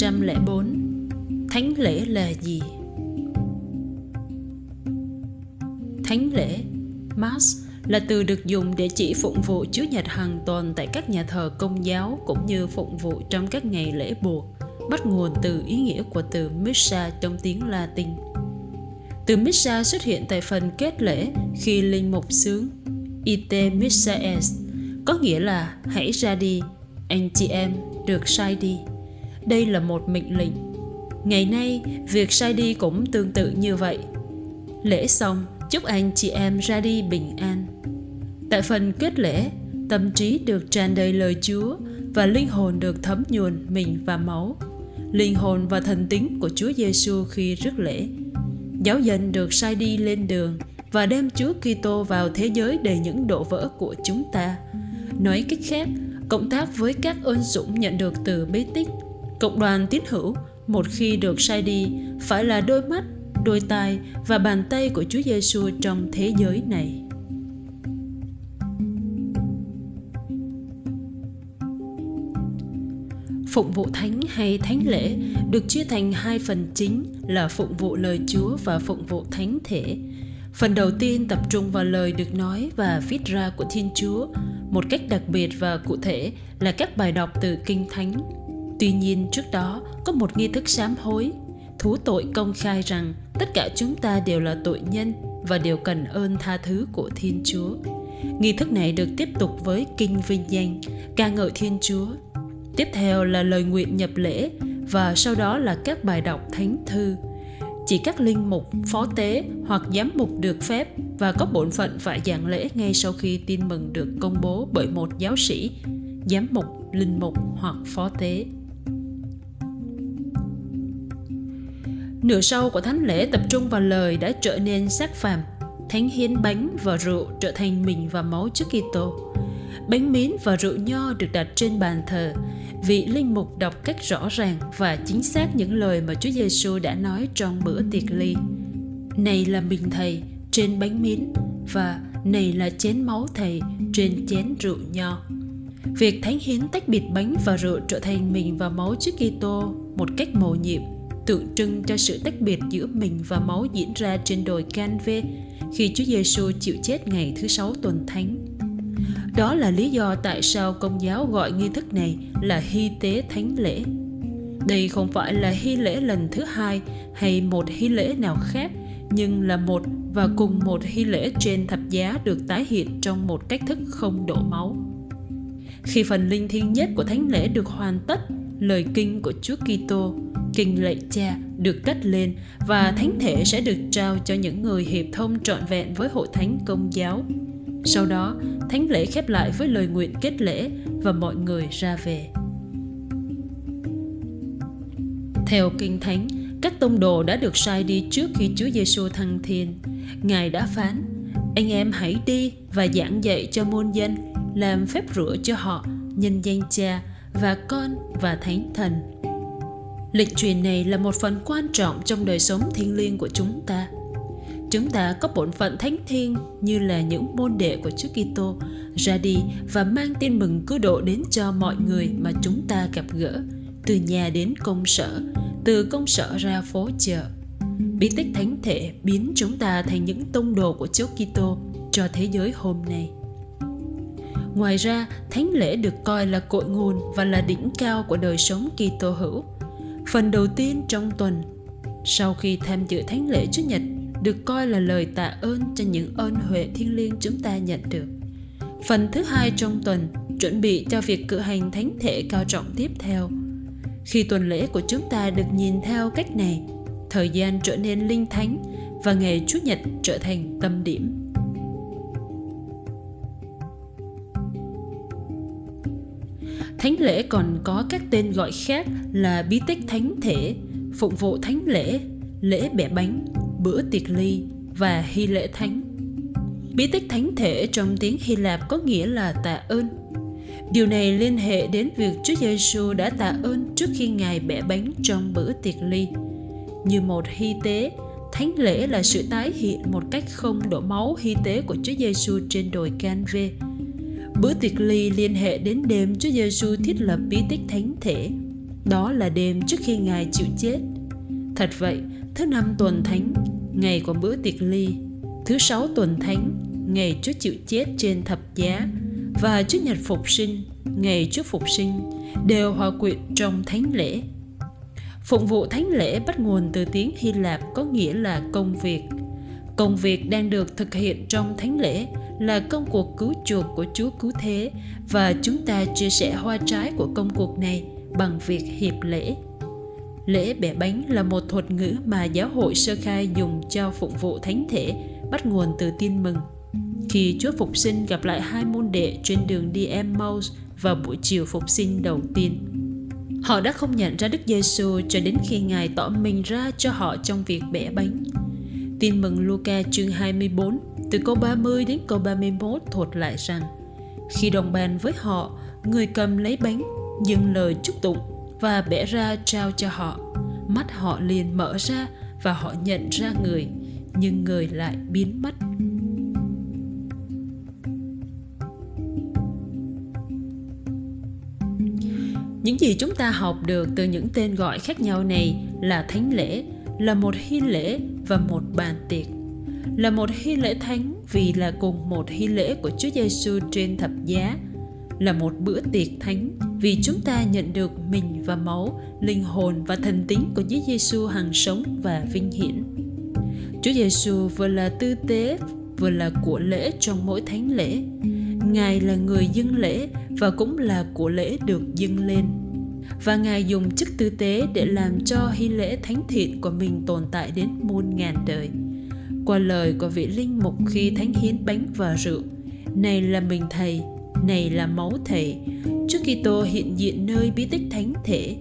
104 Thánh lễ là gì? Thánh lễ Mass là từ được dùng để chỉ phụng vụ Chúa Nhật hàng tuần tại các nhà thờ công giáo cũng như phụng vụ trong các ngày lễ buộc, bắt nguồn từ ý nghĩa của từ Missa trong tiếng Latin. Từ Missa xuất hiện tại phần kết lễ khi linh mục sướng Ite Missa est, có nghĩa là hãy ra đi, anh chị em được sai đi. Đây là một mệnh lệnh. Ngày nay, việc sai đi cũng tương tự như vậy. Lễ xong, chúc anh chị em ra đi bình an. Tại phần kết lễ, tâm trí được tràn đầy lời Chúa và linh hồn được thấm nhuần mình và máu. Linh hồn và thần tính của Chúa Giêsu khi rước lễ. Giáo dân được sai đi lên đường và đem Chúa Kitô vào thế giới đầy những độ vỡ của chúng ta. Nói cách khác, cộng tác với các ơn dũng nhận được từ bế tích Cộng đoàn tín hữu một khi được sai đi phải là đôi mắt, đôi tai và bàn tay của Chúa Giêsu trong thế giới này. Phụng vụ thánh hay thánh lễ được chia thành hai phần chính là phụng vụ lời Chúa và phụng vụ thánh thể. Phần đầu tiên tập trung vào lời được nói và viết ra của Thiên Chúa, một cách đặc biệt và cụ thể là các bài đọc từ Kinh Thánh Tuy nhiên trước đó có một nghi thức sám hối, thú tội công khai rằng tất cả chúng ta đều là tội nhân và đều cần ơn tha thứ của Thiên Chúa. Nghi thức này được tiếp tục với kinh vinh danh, ca ngợi Thiên Chúa. Tiếp theo là lời nguyện nhập lễ và sau đó là các bài đọc thánh thư. Chỉ các linh mục, phó tế hoặc giám mục được phép và có bổn phận phải giảng lễ ngay sau khi tin mừng được công bố bởi một giáo sĩ, giám mục, linh mục hoặc phó tế. Nửa sau của thánh lễ tập trung vào lời đã trở nên xác phàm, thánh hiến bánh và rượu trở thành mình và máu trước Kitô. Bánh miến và rượu nho được đặt trên bàn thờ, vị linh mục đọc cách rõ ràng và chính xác những lời mà Chúa Giêsu đã nói trong bữa tiệc ly. Này là mình thầy trên bánh miến và này là chén máu thầy trên chén rượu nho. Việc thánh hiến tách biệt bánh và rượu trở thành mình và máu trước Kitô một cách mầu nhiệm tượng trưng cho sự tách biệt giữa mình và máu diễn ra trên đồi Canve khi Chúa Giêsu chịu chết ngày thứ sáu tuần thánh. Đó là lý do tại sao công giáo gọi nghi thức này là hy tế thánh lễ. Đây không phải là hy lễ lần thứ hai hay một hy lễ nào khác, nhưng là một và cùng một hy lễ trên thập giá được tái hiện trong một cách thức không đổ máu. Khi phần linh thiêng nhất của thánh lễ được hoàn tất, lời kinh của Chúa Kitô kinh lạy cha được cất lên và thánh thể sẽ được trao cho những người hiệp thông trọn vẹn với hội thánh công giáo. Sau đó, thánh lễ khép lại với lời nguyện kết lễ và mọi người ra về. Theo kinh thánh, các tông đồ đã được sai đi trước khi Chúa Giêsu thăng thiên. Ngài đã phán: "Anh em hãy đi và giảng dạy cho môn dân, làm phép rửa cho họ nhân danh Cha và Con và Thánh Thần." Lịch truyền này là một phần quan trọng trong đời sống thiêng liêng của chúng ta. Chúng ta có bổn phận thánh thiêng như là những môn đệ của Chúa Kitô ra đi và mang tin mừng cứu độ đến cho mọi người mà chúng ta gặp gỡ, từ nhà đến công sở, từ công sở ra phố chợ. Bí tích thánh thể biến chúng ta thành những tông đồ của Chúa Kitô cho thế giới hôm nay. Ngoài ra, thánh lễ được coi là cội nguồn và là đỉnh cao của đời sống Kitô hữu. Phần đầu tiên trong tuần, sau khi tham dự thánh lễ Chúa Nhật, được coi là lời tạ ơn cho những ơn huệ thiêng liêng chúng ta nhận được. Phần thứ hai trong tuần chuẩn bị cho việc cử hành thánh thể cao trọng tiếp theo. Khi tuần lễ của chúng ta được nhìn theo cách này, thời gian trở nên linh thánh và ngày Chúa nhật trở thành tâm điểm. Thánh lễ còn có các tên gọi khác là bí tích thánh thể, phụng vụ thánh lễ, lễ bẻ bánh, bữa tiệc ly và hy lễ thánh. Bí tích thánh thể trong tiếng Hy Lạp có nghĩa là tạ ơn. Điều này liên hệ đến việc Chúa Giêsu đã tạ ơn trước khi Ngài bẻ bánh trong bữa tiệc ly. Như một hy tế, thánh lễ là sự tái hiện một cách không đổ máu hy tế của Chúa Giêsu trên đồi Can-vê. Bữa tiệc ly liên hệ đến đêm Chúa Giêsu thiết lập bí tích thánh thể. Đó là đêm trước khi Ngài chịu chết. Thật vậy, thứ năm tuần thánh, ngày của bữa tiệc ly, thứ sáu tuần thánh, ngày Chúa chịu chết trên thập giá và Chúa Nhật Phục sinh, ngày Chúa Phục sinh đều hòa quyện trong thánh lễ. Phụng vụ thánh lễ bắt nguồn từ tiếng Hy Lạp có nghĩa là công việc. Công việc đang được thực hiện trong thánh lễ là công cuộc cứu chuộc của Chúa cứu thế và chúng ta chia sẻ hoa trái của công cuộc này bằng việc hiệp lễ. Lễ bẻ bánh là một thuật ngữ mà giáo hội sơ khai dùng cho phục vụ thánh thể bắt nguồn từ tin mừng khi Chúa Phục sinh gặp lại hai môn đệ trên đường đi Emmaus vào buổi chiều Phục sinh đầu tiên. Họ đã không nhận ra Đức Giêsu cho đến khi Ngài tỏ mình ra cho họ trong việc bẻ bánh. Tin mừng Luca chương 24 từ câu 30 đến câu 31 thuật lại rằng khi đồng bàn với họ, người cầm lấy bánh, dừng lời chúc tụng và bẻ ra trao cho họ. Mắt họ liền mở ra và họ nhận ra người, nhưng người lại biến mất. Những gì chúng ta học được từ những tên gọi khác nhau này là thánh lễ, là một hy lễ và một bàn tiệc. Là một hy lễ thánh vì là cùng một hy lễ của Chúa Giêsu trên thập giá. Là một bữa tiệc thánh vì chúng ta nhận được mình và máu, linh hồn và thần tính của Chúa Giêsu hằng sống và vinh hiển. Chúa Giêsu vừa là tư tế vừa là của lễ trong mỗi thánh lễ. Ngài là người dâng lễ và cũng là của lễ được dâng lên. Và Ngài dùng chức tư tế để làm cho hy lễ thánh thiện của mình tồn tại đến muôn ngàn đời. Qua lời của vị linh mục khi thánh hiến bánh và rượu, này là mình thầy, này là máu thầy, trước Kitô hiện diện nơi bí tích thánh thể.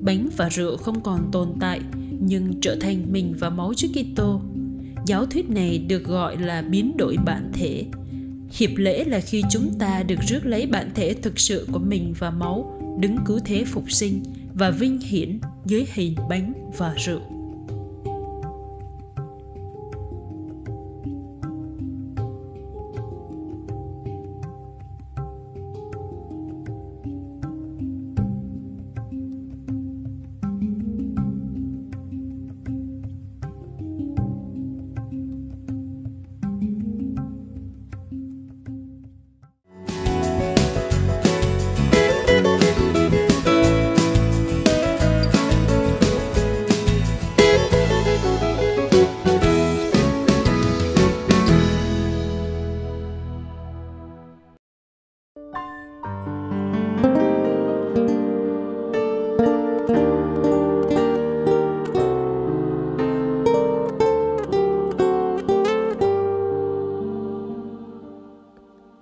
Bánh và rượu không còn tồn tại, nhưng trở thành mình và máu Chúa Kitô. Giáo thuyết này được gọi là biến đổi bản thể, Hiệp lễ là khi chúng ta được rước lấy bản thể thực sự của mình và máu, đứng cứu thế phục sinh và vinh hiển dưới hình bánh và rượu.